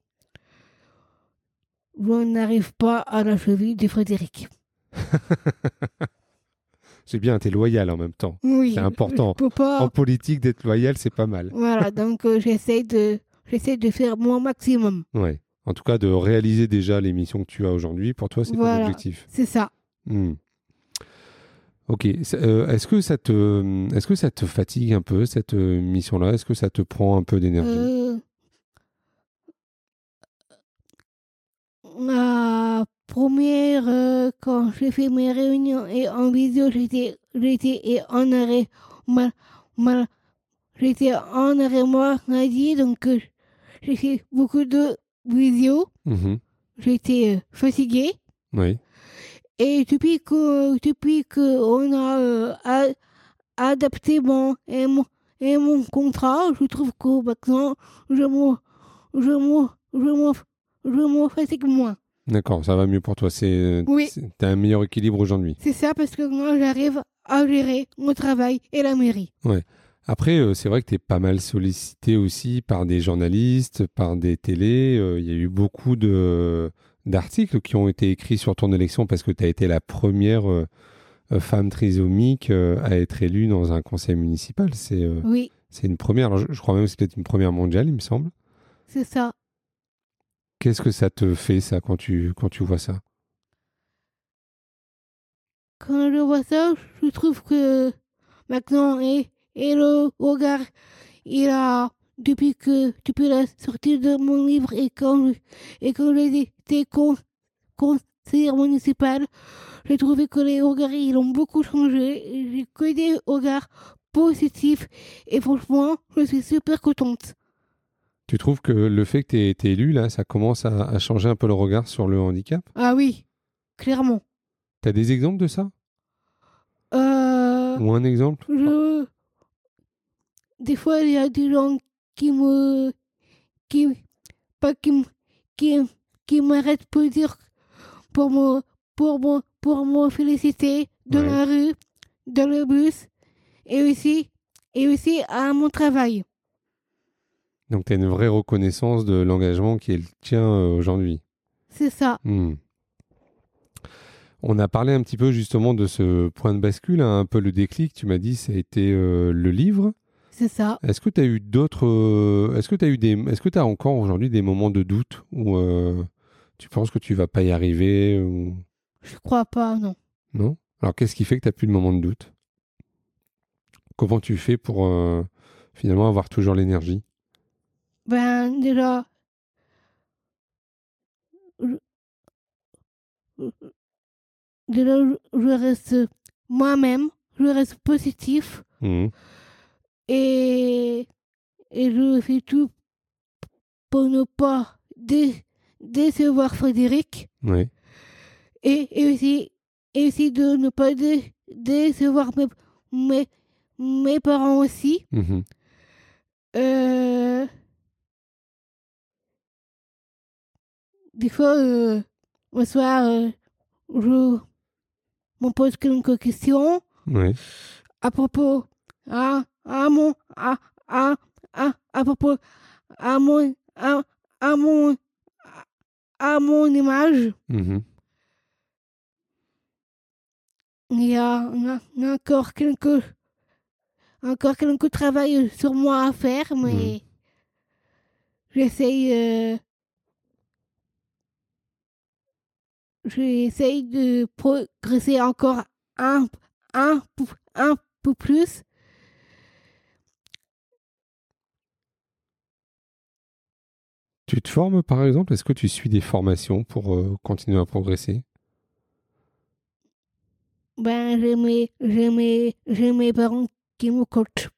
je n'arrive pas à la cheville de Frédéric. (laughs) C'est bien, t'es loyal en même temps. Oui, C'est important. Pas. En politique, d'être loyal, c'est pas mal. Voilà, (laughs) donc euh, j'essaie de, j'essaie de faire mon maximum. Ouais. En tout cas, de réaliser déjà les missions que tu as aujourd'hui, pour toi, c'est ton Voilà. objectif. C'est ça. Hmm. Ok. Euh, Est-ce que ça te, est-ce que ça te fatigue un peu cette euh, mission-là? Est-ce que ça te prend un peu d'énergie? Euh, la première, euh, quand j'ai fait mes réunions et en visio, j'étais, j'étais en arrêt, mal, mal, j'étais en arrêt maladie, donc euh, j'ai fait beaucoup de visio. Mhm. J'étais euh, fatiguée. Oui. Et depuis que, depuis que on a a- adapté mon et, mon et mon contrat, je trouve que maintenant, je me, je me, je me, je me fatigue moins. D'accord, ça va mieux pour toi. C'est, Oui. t'as un meilleur équilibre aujourd'hui. C'est ça parce que moi, j'arrive à gérer mon travail et la mairie. Après, euh, c'est vrai que tu es pas mal sollicité aussi par des journalistes, par des télés. Euh, Il y a eu beaucoup de, d'articles qui ont été écrits sur ton élection parce que tu as été la première euh, euh, femme trisomique euh, à être élue dans un conseil municipal. C'est, euh, Oui, c'est une première. Alors, je, je crois même que c'est peut-être une première mondiale, il me semble. c'est ça. Qu'est-ce que ça te fait, ça, quand tu, quand tu vois ça? Quand je vois ça, je trouve que maintenant, et, et le regard, il a, depuis que, depuis la sortie de mon livre et quand, et quand j'ai été con, conseillère municipale, j'ai trouvé que les regards, ils ont beaucoup changé. J'ai que des regards positifs et franchement, je suis super contente. Tu trouves que le fait que tu aies été élu, là, ça commence à, à changer un peu le regard sur le handicap? Ah oui, clairement. Tu as des exemples de ça? Euh, Ou un exemple? je... Des fois, il y a des gens qui me... qui... pas qui me... qui, qui m'arrêtent pour dire... pour me... pour me... pour me féliciter dans Ouais. la rue, dans le bus, et aussi... et aussi à mon travail. Donc tu as une vraie reconnaissance de l'engagement qui est le tien euh, aujourd'hui. C'est ça. Hmm. On a parlé un petit peu justement de ce point de bascule, hein, un peu le déclic. Tu m'as dit ça a été euh, le livre. C'est ça. Est-ce que tu as eu d'autres euh, Est-ce que tu as eu des Est-ce que tu as encore aujourd'hui des moments de doute où euh, tu penses que tu vas pas y arriver ou... Je crois pas, non. Non? Alors qu'est-ce qui fait que tu n'as plus de moments de doute? Comment tu fais pour finalement avoir toujours l'énergie? Ben, déjà. je- Déjà, je- reste moi-même, je reste positif Mhm. et, et je fais tout pour ne pas dé- décevoir Frédéric et, et aussi, et aussi de ne pas dé- décevoir mes, mes, mes parents aussi. Euh, Des fois, euh, le soir, euh, je me pose quelques questions à propos à, à mon à, à, à, à propos à mon à, à mon à, à mon image. Mhm. Il y a, il y encore quelques encore quelques travail sur moi à faire, mais j'essaye euh, j'essaye de progresser encore un un peu- un peu plus. Tu te formes par exemple? Est-ce que tu suis des formations pour euh, continuer à progresser? Ben j'ai mes j'ai mes j'ai mes parents qui me coachent.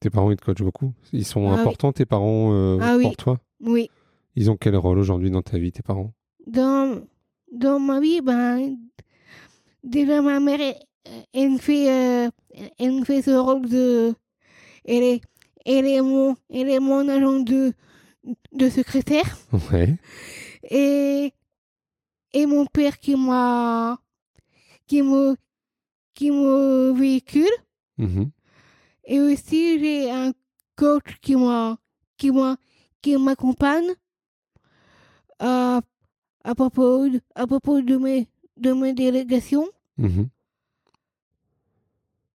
Tes parents ils te coachent beaucoup? Ils sont Ah oui. importants tes parents euh, Ah oui. pour toi? Oui. Ils ont quel rôle aujourd'hui dans ta vie tes parents? Dans, dans ma vie, ben, déjà ma mère, elle, fait, euh, elle fait ce rôle de, elle est, elle est mon, elle est mon agent de, de secrétaire Ouais. et, et mon père qui m'a, qui me, qui me véhicule Mhm. et aussi j'ai un coach qui m'a, qui m'a, qui m'accompagne à, à propos, de- à propos de mes, de mes délégations. Mhm.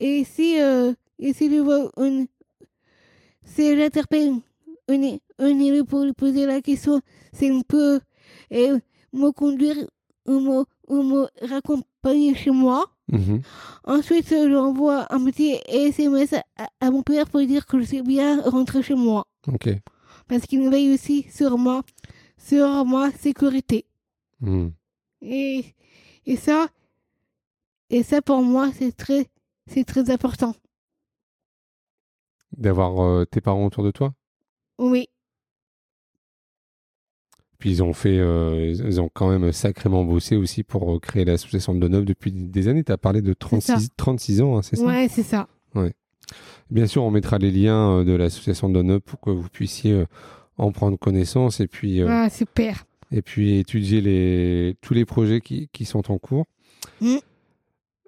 Et si, euh, et si je vois une, si j'interpelle une, une élue pour lui poser la question, c'est un peu, et me conduire ou me, ou me raccompagner chez moi. Mhm. Ensuite, j'envoie un petit SMS à, à mon père pour dire que je suis bien rentré chez moi. Ok. Parce qu'il veille aussi sur moi, sur ma sécurité. Mhm. Et, et ça, et ça pour moi, c'est très, c'est très important. D'avoir euh, tes parents autour de toi? Oui, Puis ils ont fait, euh, ils ont quand même sacrément bossé aussi pour euh, créer l'association de Donov depuis des années. Tu as parlé de 36, 36 ans, hein, c'est ça? Ouais, c'est ça. Bien sûr, on mettra les liens de l'association de Donov pour que vous puissiez en prendre connaissance et puis, Ah, super. Et puis étudier les, tous les projets qui, qui sont en cours. Mm.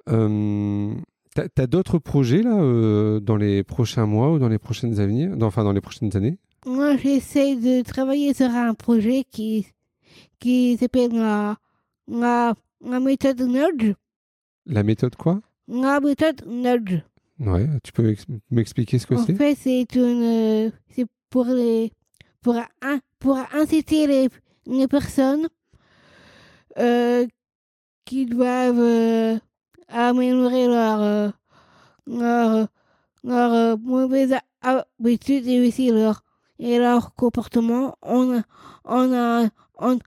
Euh, T'as as, d'autres projets là euh, dans les prochains mois ou dans les prochaines années, dans, enfin dans les prochaines années? Moi, j'essaie de travailler sur un projet qui, qui s'appelle la, la, la méthode Nudge. La méthode quoi? La méthode Nudge. Ouais, tu peux ex- m'expliquer ce que En c'est? fait, c'est une, euh, c'est pour les, pour, un, pour inciter les, les personnes euh, qui doivent euh, améliorer leur, euh, leur, leur mauvaise habitude et aussi leur, et leur comportement en, en, en,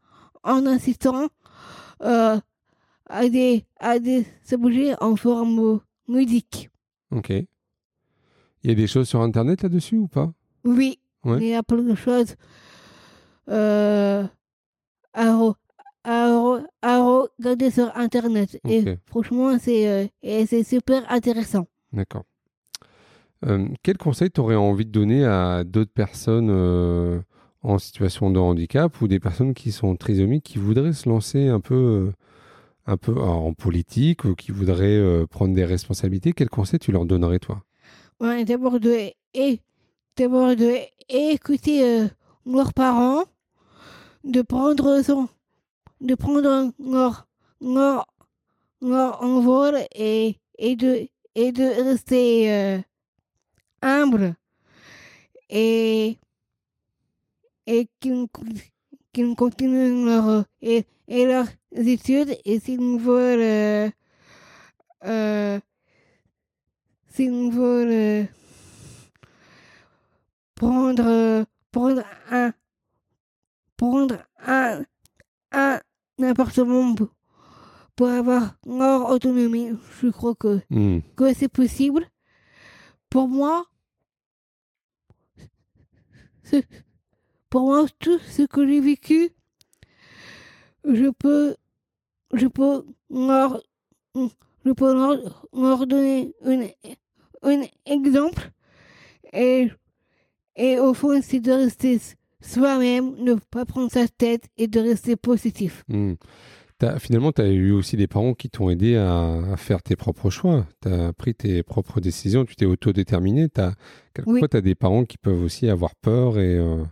en, euh, à des, à des objets en forme ludique. Ok. Il y a des choses sur Internet là-dessus ou pas? Oui. Ouais. il y a plein de choses euh, à, re- à, re- à regarder sur Internet. Et franchement, c'est euh, super intéressant. D'accord. Euh, quel conseil t'aurais envie de donner à d'autres personnes euh, en situation de handicap ou des personnes qui sont trisomiques qui voudraient se lancer un peu, euh, un peu en politique ou qui voudraient euh, prendre des responsabilités? Quel conseil tu leur donnerais, toi? Ouais, d'abord de et de écouter leurs parents, de prendre son de prendre leur leur leur envol et et de et de rester euh, humble. Et et qu'ils qu'ils continuent leur et, et leurs études. Et s'ils veulent euh, euh, s'ils veulent euh, prendre prendre un prendre un un appartement pour, pour avoir leur autonomie. Je crois que Hmm, que c'est possible. Pour moi pour moi tout ce que j'ai vécu je peux je peux leur je peux leur, leur donner une, un exemple et et au fond c'est de rester soi-même ne pas prendre sa tête et de rester positif hmm. Finalement, tu as eu aussi des parents qui t'ont aidé à, à faire tes propres choix. Tu as pris tes propres décisions, tu t'es autodéterminé. Quelquefois, Oui. tu as des parents qui peuvent aussi avoir peur et euh,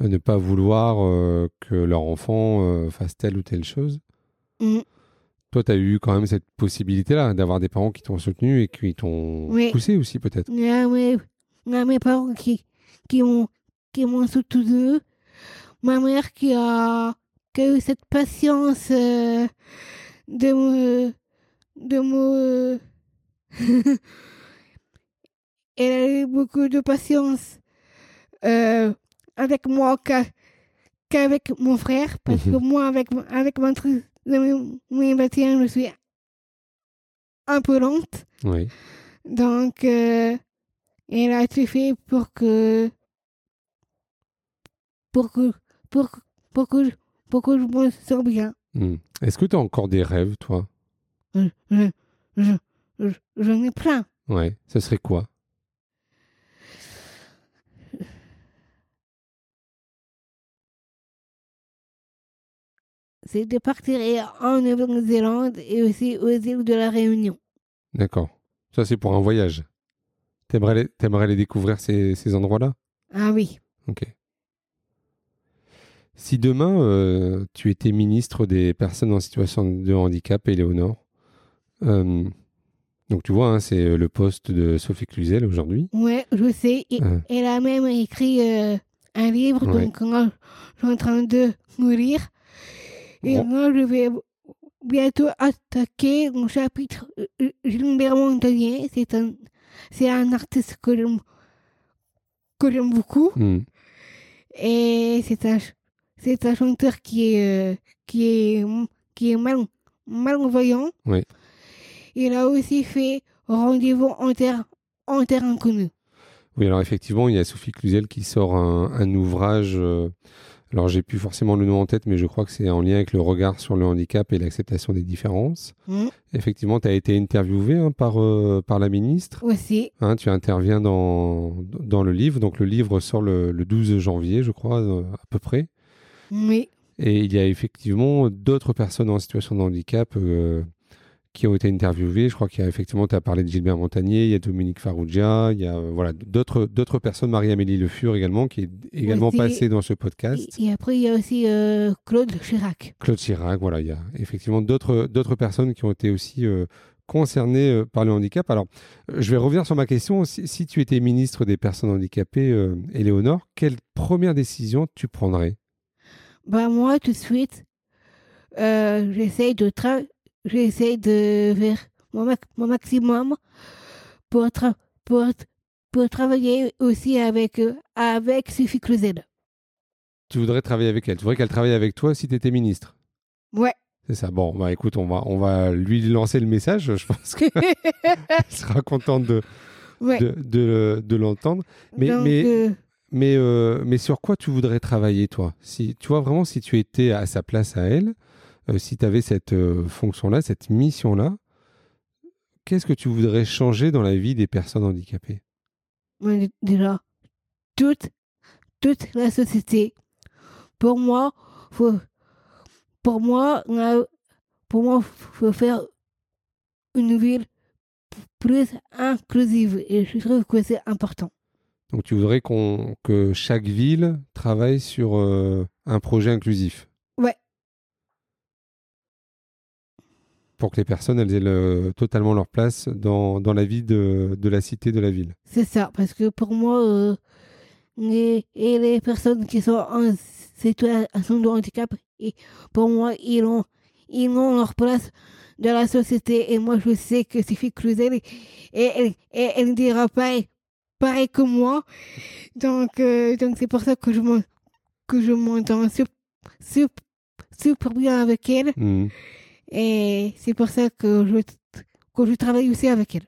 ne pas vouloir euh, que leur enfant euh, fasse telle ou telle chose? Mm. Toi, tu as eu quand même cette possibilité-là d'avoir des parents qui t'ont soutenu et qui t'ont Oui. poussé aussi, peut-être? Il y a mes, il y a mes parents qui, m'ont qui m'ont soutenu. Ma mère qui a, qui a eu cette patience euh, de me. de me. (laughs) Elle a eu beaucoup de patience euh, avec moi qu'a- qu'avec mon frère, parce que moi, avec, avec mon truc de mes bâtiments, je suis un peu lente. Oui. Donc, euh, elle a tout fait pour que. Pour que. pour, pour que, pour que je me sente bien. Hmm. Est-ce que tu as encore des rêves, toi? Je, je, je, je- j'en ai plein. Ouais. Ce serait quoi? C'est de partir en Nouvelle-Zélande et aussi aux îles de la Réunion. D'accord. Ça, c'est pour un voyage. T'aimerais les, les découvrir, ces, ces endroits-là? Ah oui. Ok. Si demain, euh, tu étais ministre des personnes en situation de handicap, Éléonore, euh, donc tu vois, hein, c'est le poste de Sophie Cluzel aujourd'hui. Ouais, je sais. Et- Euh. Elle a même écrit euh, un livre, Ouais. donc là, je suis en train de lire. Et Bon. là, je vais bientôt attaquer mon chapitre euh, Gilbert Montagnier. C'est un, c'est un artiste que j'aime, que j'aime beaucoup. Hmm. Et c'est un, ch- c'est un chanteur qui est, euh, qui est, qui est mal, malvoyant. Oui. Il a aussi fait Rendez-vous en terre, en terre inconnue. Oui, alors effectivement, il y a Sophie Cluzel qui sort un, un ouvrage. euh, alors, j'ai plus forcément le nom en tête, mais je crois que c'est en lien avec le regard sur le handicap et l'acceptation des différences. Mm. Effectivement, tu as été interviewé hein, par, euh, par la ministre. Aussi. Hein, tu interviens dans, dans le livre. Donc, le livre sort le, le 12 janvier, je crois, euh, à peu près. Oui. Et il y a effectivement d'autres personnes en situation de handicap euh, qui ont été interviewées. Je crois qu'il y a effectivement, tu as parlé de Gilbert Montagnier, il y a Dominique Farrugia, il y a euh, voilà, d'autres, d'autres personnes, Marie-Amélie Le Fur également, qui est également Aussi. passée dans ce podcast. Et, et après, il y a aussi euh, Claude Chirac. Claude Chirac, voilà, il y a effectivement d'autres, d'autres personnes qui ont été aussi euh, concernées euh, par le handicap. Alors, je vais revenir sur ma question. Si, si tu étais ministre des personnes handicapées, euh, Éléonore, quelle première décision tu prendrais? Bah, moi, tout de suite, euh, j'essaie de, tra- j'essaie de faire mon, mon maximum pour, tra- pour, pour travailler aussi avec, euh, avec Sophie Cluzel. Tu voudrais travailler avec elle Tu voudrais qu'elle travaille avec toi si tu étais ministre Ouais. C'est ça. Bon, bah écoute, on va, on va lui lancer le message. Je pense qu'elle (laughs) sera contente de, ouais. de, de- de l'entendre. Mais, Donc, mais euh, Mais, euh, mais sur quoi tu voudrais travailler, toi? Si, Tu vois, vraiment, si tu étais à sa place à elle, euh, si tu avais cette euh, fonction-là, cette mission-là, qu'est-ce que tu voudrais changer dans la vie des personnes handicapées? Déjà, toute, toute la société. Pour moi, faut, pour moi, pour moi, faut faire une ville plus inclusive et je trouve que c'est important. Donc, tu voudrais qu'on, que chaque ville travaille sur euh, un projet inclusif? Ouais. Pour que les personnes, elles aient le- totalement leur place dans, dans la vie de, de la cité, de la ville. C'est ça, parce que pour moi, euh, les, et les personnes qui sont en situation de handicap, et pour moi, ils ont, ils ont leur place dans la société. Et moi, je sais que Sophie Cluzel, et, elle, et elle ne dira pas pareil que moi. Donc, euh, donc c'est pour ça que je m'en- que je m'entends sup- sup- super bien avec elle. Mhm. Et c'est pour ça que je, que je travaille aussi avec elle.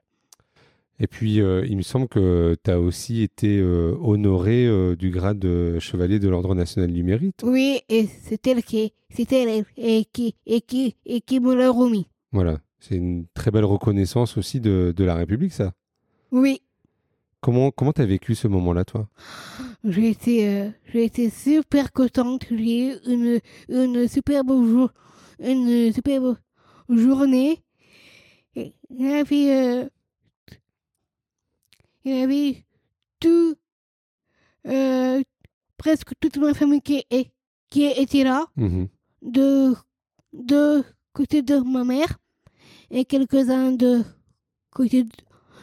Et puis, euh, il me semble que tu as aussi été euh, honoré euh, du grade de chevalier de l'Ordre national du mérite. Oui, et c'est elle qui, c'est elle et qui, et qui, et qui me l'a remis. Voilà. C'est une très belle reconnaissance aussi de, de la République, ça. Oui, Comment comment t'as vécu ce moment-là, toi? J'ai été, euh, j'ai été super contente. J'ai eu une, une superbe jour, une superbe journée. Et Il y avait, euh, il y avait tout, euh, presque toute ma famille qui, est, qui était là. Mhm. de, de côté de ma mère et quelques-uns de côté de,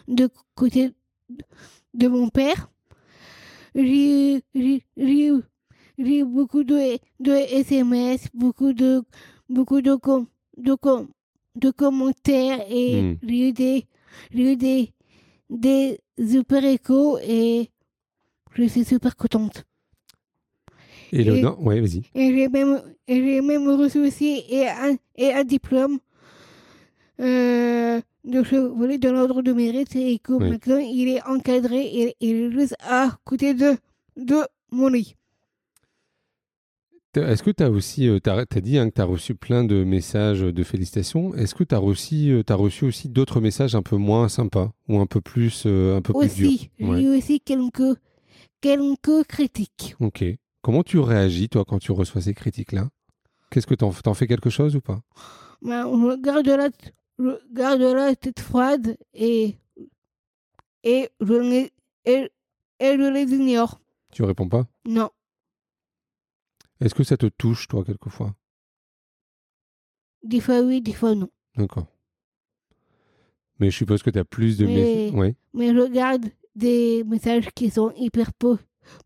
de côté de mon père. J'ai eu- beaucoup de, de SMS, beaucoup de beaucoup de com, de, com, de commentaires et Mm. j'ai eu des j'ai eu des des super échos et je suis super contente. Et Et- ouais, vas-y. Et j'ai même, même reçu aussi et un, et un diplôme euh, de chevalier de l'ordre de mérite et que Oui. maintenant il est encadré et il est juste à côté de, de mon lit. Est-ce que tu as aussi, tu as, dit hein, que tu as reçu plein de messages de félicitations. Est-ce que tu as reçu, euh, reçu aussi d'autres messages un peu moins sympas ou un peu plus, euh, un peu plus durs? Aussi, Ouais. j'ai eu aussi quelques, quelques critiques. Ok. Comment tu réagis, toi, quand tu reçois ces critiques-là? Qu'est-ce que t'en t'en fais quelque chose ou pas? Mais je garde la, je garde la tête froide et, et, je les, et, et je les ignore. Tu réponds pas? Non, Est-ce que ça te touche, toi, quelquefois? Des fois oui, des fois non. D'accord. Mais je suppose que tu as plus de messages. Ouais. mais je garde des messages qui sont hyper po-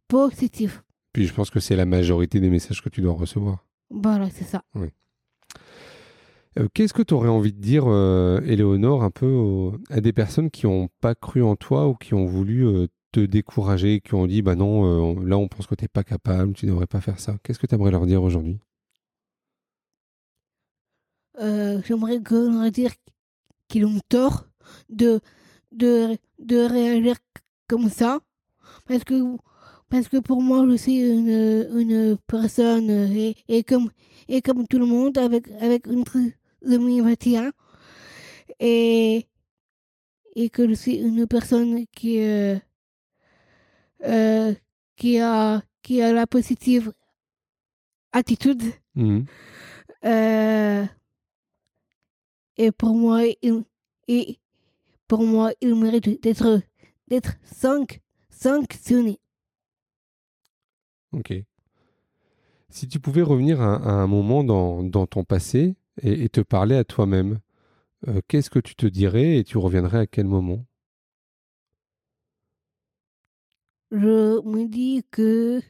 positifs. Puis je pense que c'est la majorité des messages que tu dois recevoir. Voilà, c'est ça. Euh, Qu'est-ce que tu aurais envie de dire, euh, Éléonore, un peu à des personnes qui n'ont pas cru en toi ou qui ont voulu euh, te décourager, qui ont dit bah non, euh, là on pense que tu n'es pas capable, tu ne devrais pas faire ça. Qu'est-ce que tu aimerais leur dire aujourd'hui? Euh, J'aimerais leur dire qu'ils ont tort de, de, de réagir comme ça. Parce que, parce que pour moi, je suis une, une personne et, et, comme, et comme tout le monde avec, avec une trisomie 21. Et, et que je suis une personne qui, euh, euh, qui, a, qui a la positive attitude. Euh, et pour moi, il, et pour moi, il mérite d'être d'être sanc- sanctionné. Ok. Si tu pouvais revenir à, à un moment dans, dans ton passé et, et te parler à toi-même, euh, qu'est-ce que tu te dirais et tu reviendrais à quel moment? Je me dis que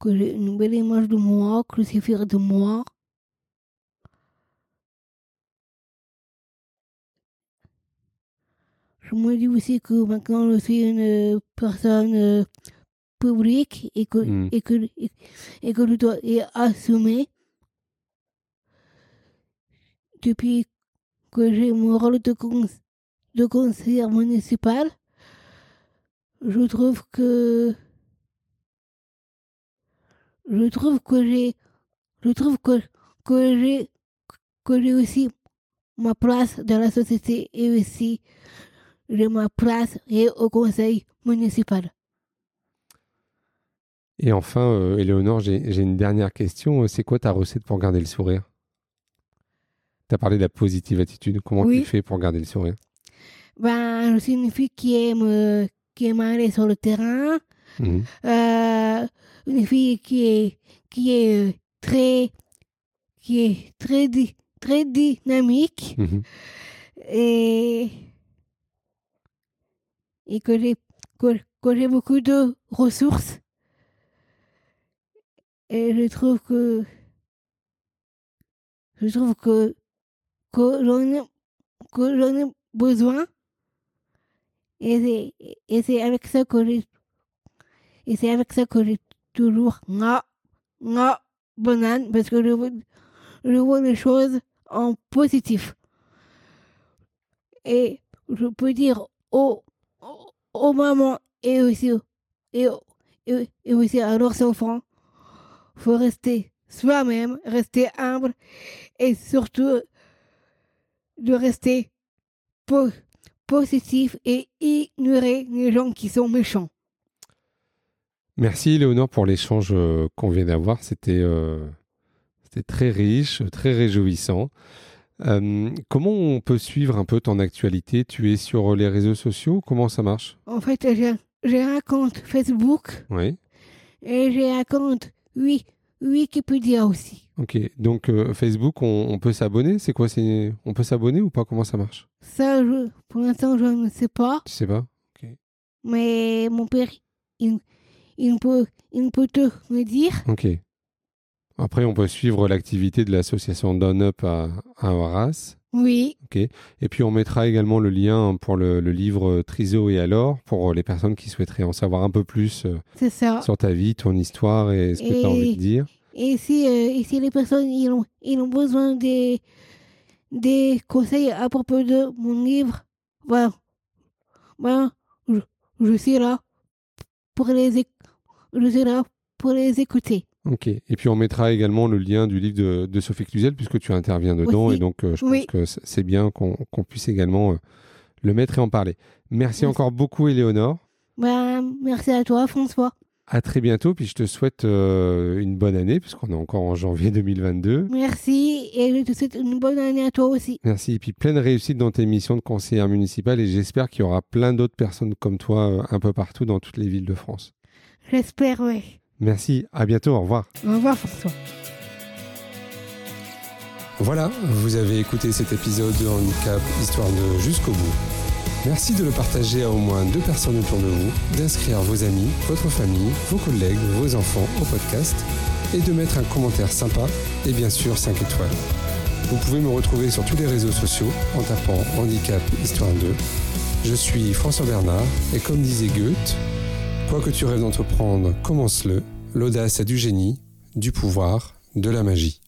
que j'ai une belle image de moi, que je suis de moi. Je me dis aussi que maintenant je suis une personne euh, publique et que, Mm. et que, et, et que je dois assumer. Depuis que j'ai mon rôle de, cons- de conseiller municipal, je trouve que je trouve que j'ai aussi ma place dans la société et aussi j'ai ma place au conseil municipal. Et enfin, euh, Éléonore, j'ai une dernière question. C'est quoi ta recette pour garder le sourire? Tu as parlé de la positive attitude. Comment Oui. tu fais pour garder le sourire? Ben, je suis une fille qui aime qui aime aller sur le terrain, Mhm. euh, une fille qui est qui est euh, très qui est très très dynamique Mhm. et et que j'ai que, que j'ai beaucoup de ressources et je trouve que je trouve que que j'en ai besoin et c'est avec ça que j'ai et c'est avec ça que j'ai toujours nga nga banane parce que je vois je vois les choses en positif. Et je peux dire aux, mamans et aussi, et, et aussi à leurs enfants, faut rester soi-même, rester humble et surtout de rester po- positif et ignorer les gens qui sont méchants. Merci Léonore pour l'échange euh, qu'on vient d'avoir. C'était euh, très riche, très réjouissant. Euh, comment on peut suivre un peu ton actualité? Tu es sur les réseaux sociaux? Comment ça marche? En fait, j'ai un compte Facebook Oui. et j'ai un compte oui, Wikipédia aussi. Ok. Donc euh, Facebook, on, on peut s'abonner? C'est quoi c'est On peut s'abonner ou pas? Comment ça marche? Ça, je, pour l'instant, je ne sais pas. Tu sais pas? Mais mon père, il, il, peut, il peut te me dire. Ok. Après, on peut suivre l'activité de l'association Down Up à, à Arras. Oui, Et puis, on mettra également le lien pour le, le livre Triso et alors, pour les personnes qui souhaiteraient en savoir un peu plus euh, ça. sur ta vie, ton histoire et ce que tu as envie de dire. Et si, euh, et si les personnes ils ont, ils ont besoin des, des conseils à propos de mon livre, ben, ben, je, je suis là pour les, éc- je suis là pour les écouter. Ok. Et puis, on mettra également le lien du livre de, de Sophie Cluzel, puisque tu interviens dedans. Aussi. Et donc, euh, je Oui. pense que c'est bien qu'on puisse également euh, le mettre et en parler. Merci Merci. encore beaucoup, Éléonore. Ben, merci à toi, François. À très bientôt. Puis, je te souhaite euh, une bonne année, puisqu'on est encore en janvier 2022. Merci et je te souhaite une bonne année à toi aussi. Merci. Et puis pleine réussite dans tes missions de conseillère municipale et j'espère qu'il y aura plein d'autres personnes comme toi un peu partout dans toutes les villes de France. J'espère, oui. Merci. À bientôt. Au revoir. Au revoir, François. Voilà, vous avez écouté cet épisode de Handicap Histoire de jusqu'au bout. Merci de le partager à au moins deux personnes autour de vous, d'inscrire vos amis, votre famille, vos collègues, vos enfants au podcast et de mettre un commentaire sympa et bien sûr 5 étoiles. Vous pouvez me retrouver sur tous les réseaux sociaux en tapant Handicap Histoire 2. Je suis François Bernard et comme disait Goethe, quoi que tu rêves d'entreprendre, commence-le. L'audace a du génie, du pouvoir, de la magie.